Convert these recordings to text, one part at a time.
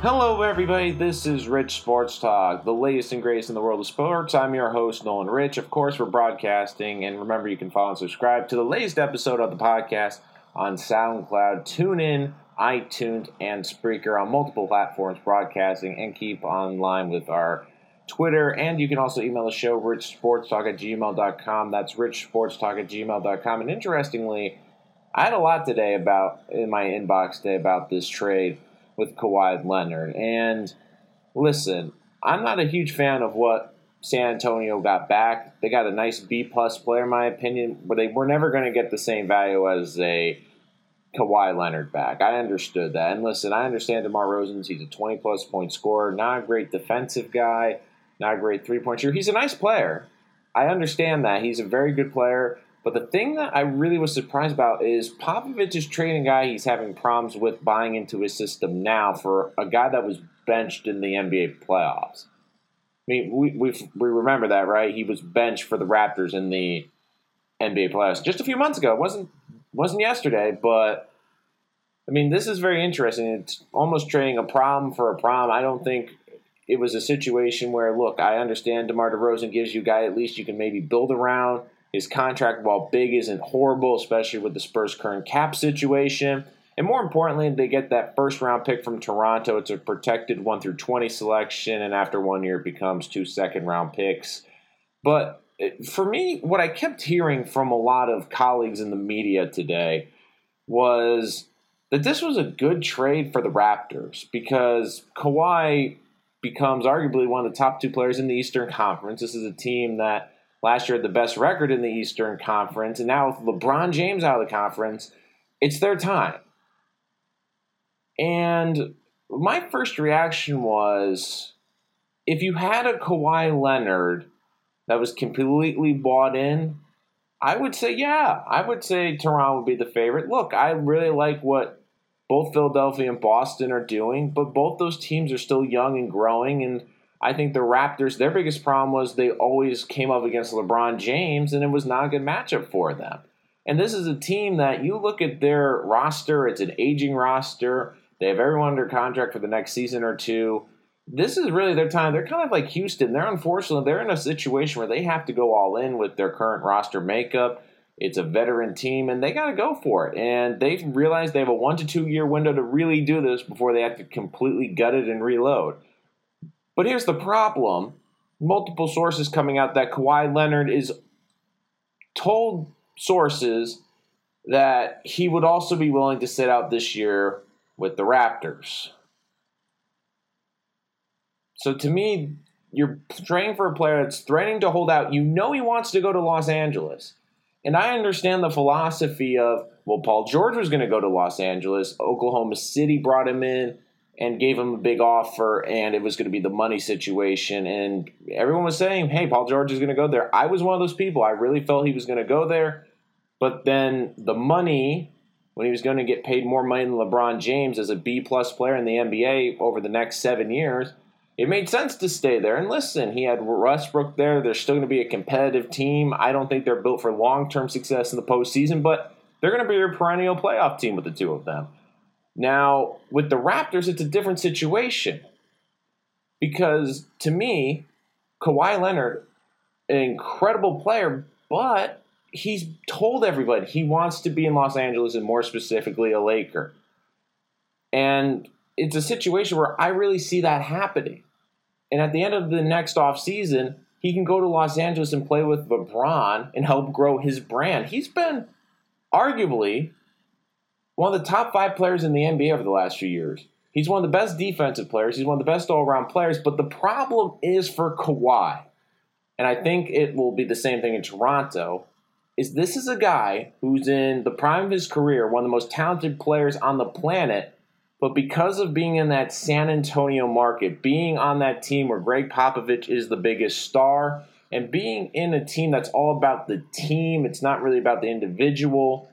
Hello, everybody. This is Rich Sports Talk, the latest and greatest in the world of sports. I'm your host, Nolan Rich. Of course, we're broadcasting, and remember, you can follow and subscribe to the latest episode of the podcast on SoundCloud, TuneIn, iTunes, and Spreaker on multiple platforms broadcasting, and keep online with our Twitter. And you can also email the show, richsportstalk at gmail.com. That's richsportstalk at gmail.com. And interestingly, I had a lot today about in my inbox today about this trade with Kawhi Leonard. And listen, I'm not a huge fan of what San Antonio got back. They got a nice B plus player, in my opinion, but they were never going to get the same value as a Kawhi Leonard back. I understood that. And listen, I understand DeMar DeRozan's he's a 20 plus point scorer, not a great defensive guy, not a great three point shooter. He's a nice player. I understand that. He's a very good player. But the thing that I really was surprised about is Popovich is trading guy he's having problems with buying into his system now for a guy that was benched in the NBA playoffs. I mean, we we we remember that, right? He was benched for the Raptors in the NBA playoffs just a few months ago. It wasn't wasn't yesterday, but I mean, this is very interesting. It's almost trading a problem for a problem. I don't think it was a situation where, look, I understand DeMar DeRozan gives you a guy at least you can maybe build around. His contract, while big, isn't horrible, especially with the Spurs' current cap situation. And more importantly, they get that first round pick from Toronto. It's a protected 1 through 20 selection, and after one year, it becomes two second round picks. But for me, what I kept hearing from a lot of colleagues in the media today was that this was a good trade for the Raptors because Kawhi becomes arguably one of the top two players in the Eastern Conference. This is a team that last year had the best record in the Eastern Conference, and now with LeBron James out of the conference, it's their time. And my first reaction was if you had a Kawhi Leonard that was completely bought in, I would say, yeah, I would say Toronto would be the favorite. Look, I really like what both Philadelphia and Boston are doing, but both those teams are still young and growing. And I think the Raptors, their biggest problem was they always came up against LeBron James, and it was not a good matchup for them. And this is a team that you look at their roster, it's an aging roster. They have everyone under contract for the next season or two. This is really their time. They're kind of like Houston. They're unfortunately they're in a situation where they have to go all in with their current roster makeup. It's a veteran team, and they got to go for it. And they've realized they have a one to two year window to really do this before they have to completely gut it and reload. But here's the problem multiple sources coming out that Kawhi Leonard is told sources that he would also be willing to sit out this year with the Raptors. So to me, you're praying for a player that's threatening to hold out. You know he wants to go to Los Angeles. And I understand the philosophy of, well, Paul George was going to go to Los Angeles. Oklahoma City brought him in and gave him a big offer, and it was going to be the money situation. And everyone was saying, hey, Paul George is going to go there. I was one of those people. I really felt he was going to go there. But then the money, when he was going to get paid more money than LeBron James as a B plus player in the NBA over the next seven years, it made sense to stay there. And listen, he had Westbrook there. They're still going to be a competitive team. I don't think they're built for long term success in the postseason, but they're going to be a perennial playoff team with the two of them. Now, with the Raptors, it's a different situation because to me, Kawhi Leonard, an incredible player, but he's told everybody he wants to be in Los Angeles and more specifically a Laker. And it's a situation where I really see that happening. And at the end of the next offseason, he can go to Los Angeles and play with LeBron and help grow his brand. He's been arguably one of the top five players in the NBA over the last few years. He's one of the best defensive players. He's one of the best all around players. But the problem is for Kawhi, and I think it will be the same thing in Toronto, is this is a guy who's in the prime of his career, one of the most talented players on the planet. But because of being in that San Antonio market, being on that team where Gregg Popovich is the biggest star, and being in a team that's all about the team, it's not really about the individual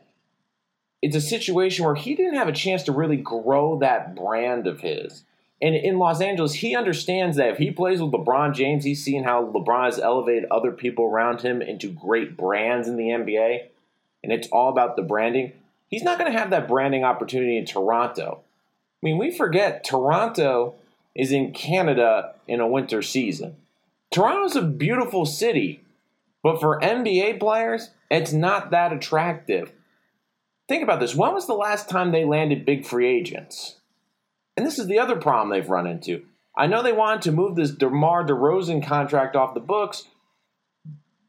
it's a situation where he didn't have a chance to really grow that brand of his. And in Los Angeles, he understands that if he plays with LeBron James, he's seen how LeBron has elevated other people around him into great brands in the NBA. And it's all about the branding. He's not going to have that branding opportunity in Toronto. I mean, we forget Toronto is in Canada in a winter season. Toronto's a beautiful city, but for NBA players, it's not that attractive. Think about this. When was the last time they landed big free agents? And this is the other problem they've run into. I know they wanted to move this DeMar DeRozan contract off the books,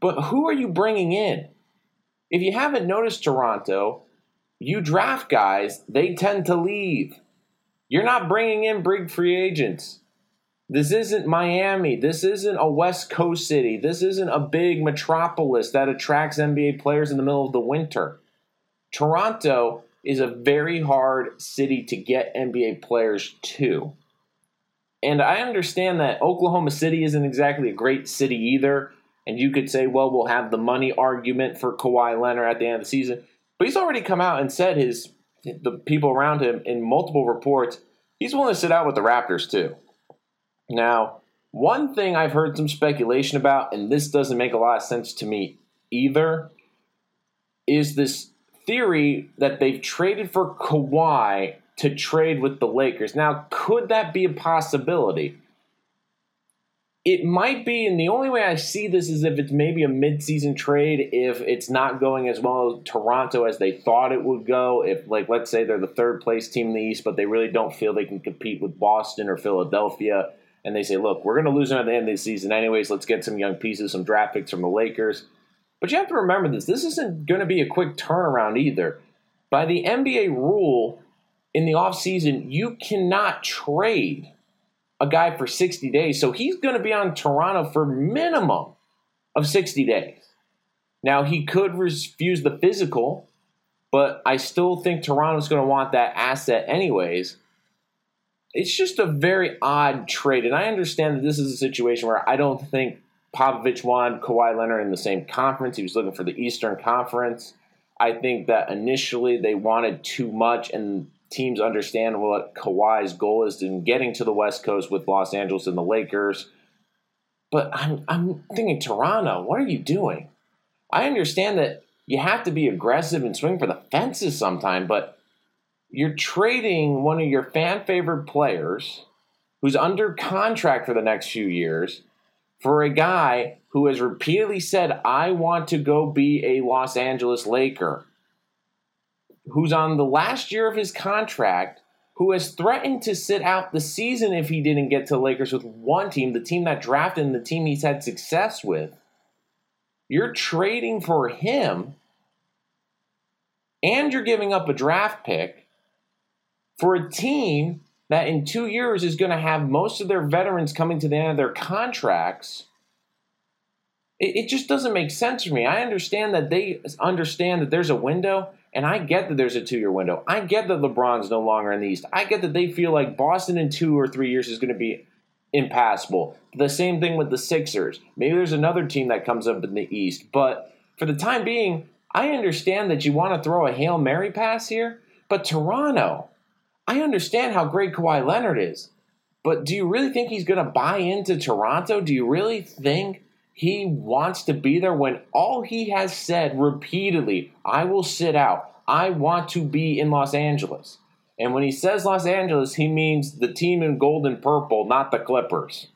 but who are you bringing in? If you haven't noticed Toronto, you draft guys, they tend to leave. You're not bringing in big free agents. This isn't Miami. This isn't a West Coast city. This isn't a big metropolis that attracts NBA players in the middle of the winter. Toronto is a very hard city to get NBA players to. And I understand that Oklahoma City isn't exactly a great city either. And you could say, well, we'll have the money argument for Kawhi Leonard at the end of the season. But he's already come out and said his the people around him in multiple reports, he's willing to sit out with the Raptors too. Now, one thing I've heard some speculation about, and this doesn't make a lot of sense to me either, is this theory that they've traded for Kawhi to trade with the Lakers. Now, could that be a possibility? It might be, and the only way I see this is if it's maybe a midseason trade, if it's not going as well as Toronto as they thought it would go. If, like, let's say they're the third place team in the East, but they really don't feel they can compete with Boston or Philadelphia, and they say, look, we're going to lose them at the end of the season anyways. Let's get some young pieces, some draft picks from the Lakers. But you have to remember this this isn't going to be a quick turnaround either. By the NBA rule, in the offseason, you cannot trade a guy for 60 days. So he's going to be on Toronto for minimum of 60 days. Now, he could refuse the physical, but I still think Toronto's going to want that asset anyways. It's just a very odd trade. And I understand that this is a situation where I don't think Popovich wanted Kawhi Leonard in the same conference. He was looking for the Eastern Conference. I think that initially they wanted too much, and teams understand what Kawhi's goal is in getting to the West Coast with Los Angeles and the Lakers. But I'm, I'm thinking, Toronto, what are you doing? I understand that you have to be aggressive and swing for the fences sometime, but you're trading one of your fan favorite players who's under contract for the next few years for a guy who has repeatedly said, I want to go be a Los Angeles Laker who's on the last year of his contract, who has threatened to sit out the season if he didn't get to Lakers with one team, the team that drafted and the team he's had success with. You're trading for him, and you're giving up a draft pick for a team that in two years is going to have most of their veterans coming to the end of their contracts. It, it just doesn't make sense for me. I understand that they understand that there's a window and I get that there's a two year window. I get that LeBron's no longer in the East. I get that they feel like Boston in two or three years is going to be impassable. The same thing with the Sixers. Maybe there's another team that comes up in the East. But for the time being, I understand that you want to throw a Hail Mary pass here. But Toronto, I understand how great Kawhi Leonard is. But do you really think he's going to buy into Toronto? Do you really think he wants to be there when all he has said repeatedly, I will sit out. I want to be in Los Angeles. And when he says Los Angeles, he means the team in gold and purple, not the Clippers.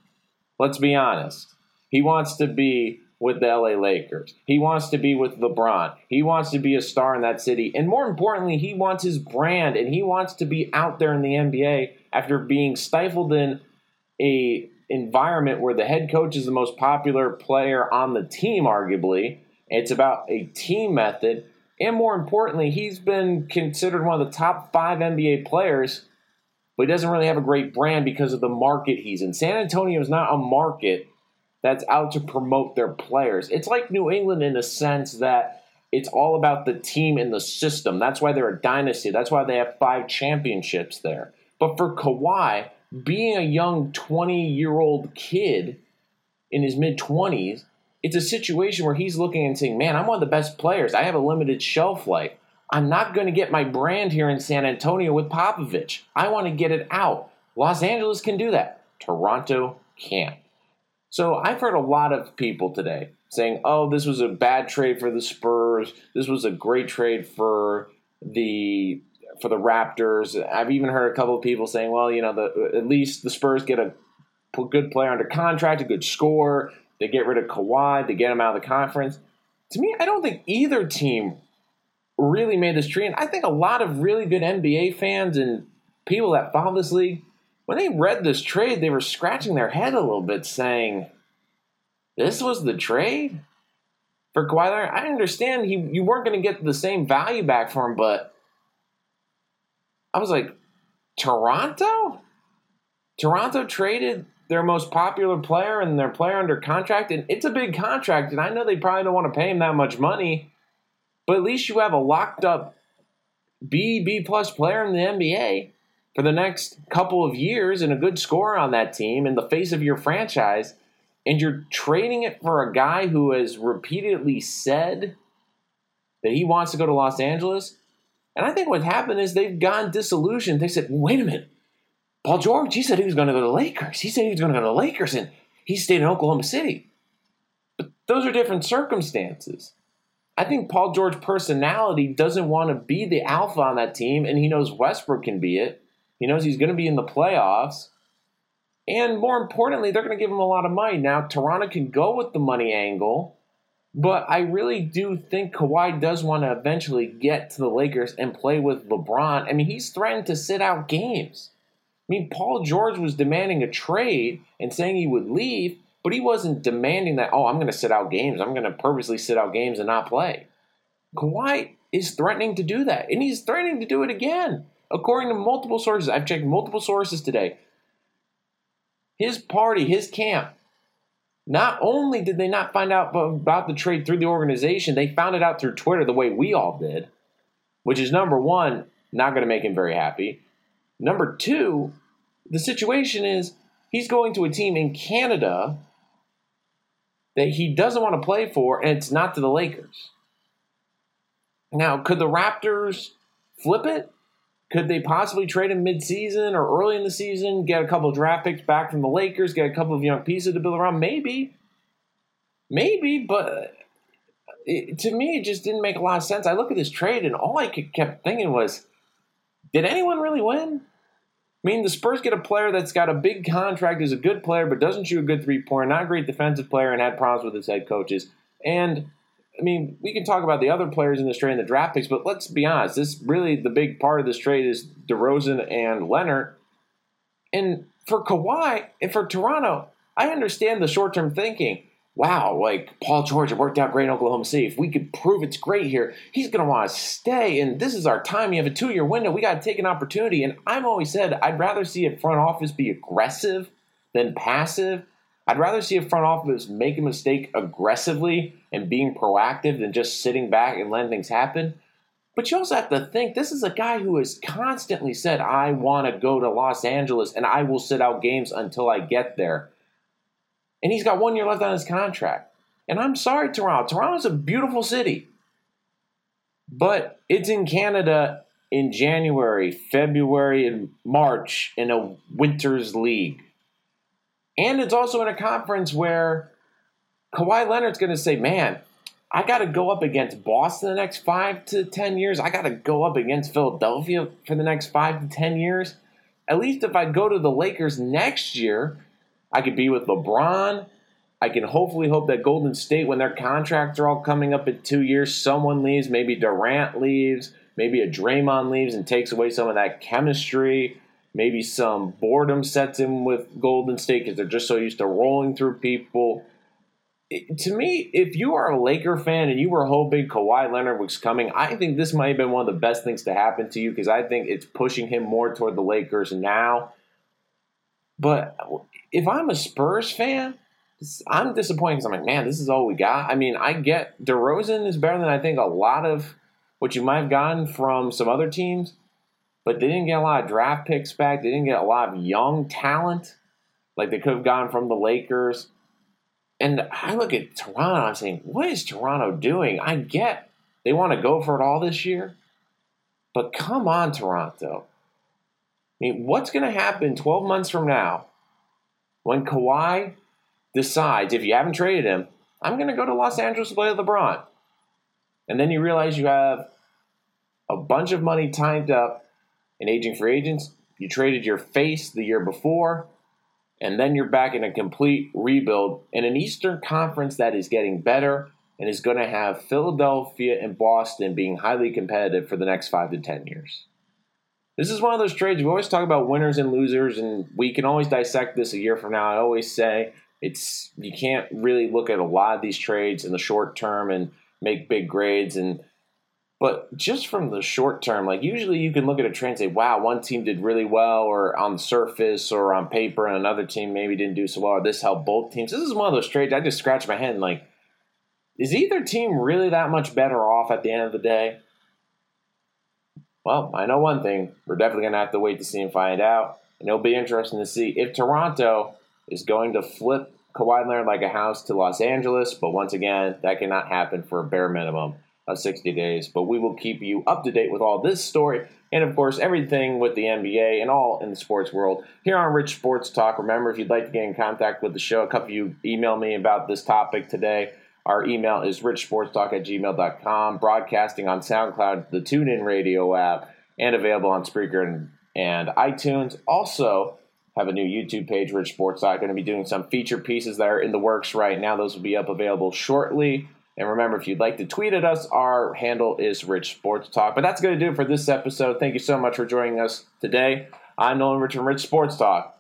Let's be honest. He wants to be with the LA Lakers. He wants to be with LeBron. He wants to be a star in that city. And more importantly, he wants his brand and he wants to be out there in the NBA after being stifled in a environment where the head coach is the most popular player on the team, arguably. It's about a team method. And more importantly, he's been considered one of the top five NBA players, but he doesn't really have a great brand because of the market he's in. San Antonio is not a market that's out to promote their players. It's like New England in a sense that it's all about the team and the system. That's why they're a dynasty. That's why they have five championships there. But for Kawhi, being a young 20 year old kid in his mid 20s, it's a situation where he's looking and saying, Man, I'm one of the best players. I have a limited shelf life. I'm not going to get my brand here in San Antonio with Popovich. I want to get it out. Los Angeles can do that. Toronto can't. So I've heard a lot of people today saying, oh, this was a bad trade for the Spurs. This was a great trade for the for the Raptors. I've even heard a couple of people saying, well, you know, the, at least the Spurs get a good player under contract, a good scorer. They get rid of Kawhi, they get him out of the conference. To me, I don't think either team really made this trade. I think a lot of really good NBA fans and people that follow this league, when they read this trade, they were scratching their head a little bit, saying, "This was the trade for Kawhi Leonard." I understand he you weren't going to get the same value back for him, but I was like, Toronto, Toronto traded their most popular player and their player under contract, and it's a big contract, and I know they probably don't want to pay him that much money, but at least you have a locked up B B plus player in the NBA for the next couple of years and a good scorer on that team in the face of your franchise, and you're trading it for a guy who has repeatedly said that he wants to go to Los Angeles. And I think what happened is they've gone disillusioned. They said, wait a minute. Paul George, he said he was going to go to the Lakers. He said he was going to go to the Lakers, and he stayed in Oklahoma City. But those are different circumstances. I think Paul George's personality doesn't want to be the alpha on that team, and he knows Westbrook can be it. He knows he's going to be in the playoffs. And more importantly, they're going to give him a lot of money. Now, Toronto can go with the money angle, but I really do think Kawhi does want to eventually get to the Lakers and play with LeBron. I mean, he's threatened to sit out games. I mean, Paul George was demanding a trade and saying he would leave, but he wasn't demanding that, oh, I'm going to sit out games. I'm going to purposely sit out games and not play. Kawhi is threatening to do that, and he's threatening to do it again. According to multiple sources, I've checked multiple sources today. His party, his camp, not only did they not find out about the trade through the organization, they found it out through Twitter the way we all did, which is number one, not going to make him very happy. Number two, the situation is he's going to a team in Canada that he doesn't want to play for, and it's not to the Lakers. Now, could the Raptors flip it? Could they possibly trade him midseason or early in the season, get a couple draft picks back from the Lakers, get a couple of young pieces to build around? Maybe. Maybe, but it, to me, it just didn't make a lot of sense. I look at this trade, and all I kept thinking was, did anyone really win? I mean, the Spurs get a player that's got a big contract, is a good player, but doesn't shoot a good three pointer, not a great defensive player, and had problems with his head coaches. And I mean, we can talk about the other players in this trade and the draft picks, but let's be honest. This really the big part of this trade is DeRozan and Leonard. And for Kawhi and for Toronto, I understand the short term thinking. Wow, like Paul George, worked out great in Oklahoma City. If we could prove it's great here, he's going to want to stay. And this is our time. You have a two year window. We got to take an opportunity. And I've always said I'd rather see a front office be aggressive than passive I'd rather see a front office make a mistake aggressively and being proactive than just sitting back and letting things happen. But you also have to think this is a guy who has constantly said, I want to go to Los Angeles and I will sit out games until I get there. And he's got one year left on his contract. And I'm sorry, Toronto. Toronto's a beautiful city. But it's in Canada in January, February, and March in a winter's league. And it's also in a conference where Kawhi Leonard's going to say, man, I got to go up against Boston the next five to 10 years. I got to go up against Philadelphia for the next five to 10 years. At least if I go to the Lakers next year, I could be with LeBron. I can hopefully hope that Golden State, when their contracts are all coming up in two years, someone leaves. Maybe Durant leaves. Maybe a Draymond leaves and takes away some of that chemistry. Maybe some boredom sets in with Golden State because they're just so used to rolling through people. It, to me, if you are a Laker fan and you were hoping Kawhi Leonard was coming, I think this might have been one of the best things to happen to you because I think it's pushing him more toward the Lakers now. But if I'm a Spurs fan, I'm disappointed because I'm like, man, this is all we got. I mean, I get DeRozan is better than I think a lot of what you might have gotten from some other teams but they didn't get a lot of draft picks back. They didn't get a lot of young talent like they could have gotten from the Lakers. And I look at Toronto, I'm saying, what is Toronto doing? I get they want to go for it all this year, but come on, Toronto. I mean, what's going to happen 12 months from now when Kawhi decides, if you haven't traded him, I'm going to go to Los Angeles to play LeBron? And then you realize you have a bunch of money tied up in aging free agents. You traded your face the year before, and then you're back in a complete rebuild in an Eastern Conference that is getting better and is going to have Philadelphia and Boston being highly competitive for the next five to 10 years. This is one of those trades we always talk about winners and losers, and we can always dissect this a year from now. I always say it's you can't really look at a lot of these trades in the short term and make big grades and but just from the short term, like usually you can look at a trade and say, wow, one team did really well, or on the surface or on paper, and another team maybe didn't do so well, or this helped both teams. This is one of those trades I just scratch my head and like, is either team really that much better off at the end of the day? Well, I know one thing. We're definitely going to have to wait to see and find out. And it'll be interesting to see if Toronto is going to flip Kawhi Leonard like a house to Los Angeles. But once again, that cannot happen for a bare minimum of 60 days. But we will keep you up to date with all this story and, of course, everything with the NBA and all in the sports world here on Rich Sports Talk. Remember, if you'd like to get in contact with the show, a couple of you email me about this topic today. Our email is richsportstalk at gmail.com, broadcasting on SoundCloud, the TuneIn Radio app, and available on Spreaker and, and iTunes. Also, have a new YouTube page, Rich Sports Talk. Going to be doing some feature pieces that are in the works right now. Those will be up available shortly. And remember, if you'd like to tweet at us, our handle is Rich Sports Talk. But that's going to do it for this episode. Thank you so much for joining us today. I'm Nolan Rich from Rich Sports Talk.